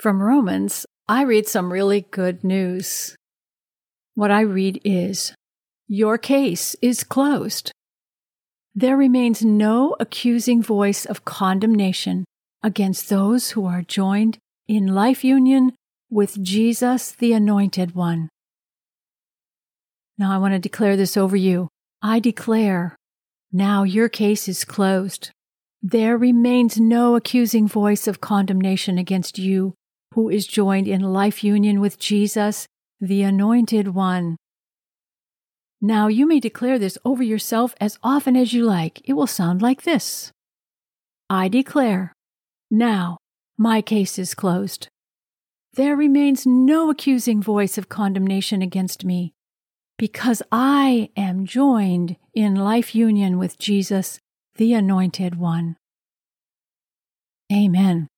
From Romans, I read some really good news. What I read is Your case is closed. There remains no accusing voice of condemnation against those who are joined in life union with Jesus, the Anointed One. Now I want to declare this over you. I declare, now your case is closed. There remains no accusing voice of condemnation against you who is joined in life union with Jesus, the Anointed One. Now you may declare this over yourself as often as you like. It will sound like this I declare, now my case is closed. There remains no accusing voice of condemnation against me, because I am joined in life union with Jesus, the Anointed One. Amen.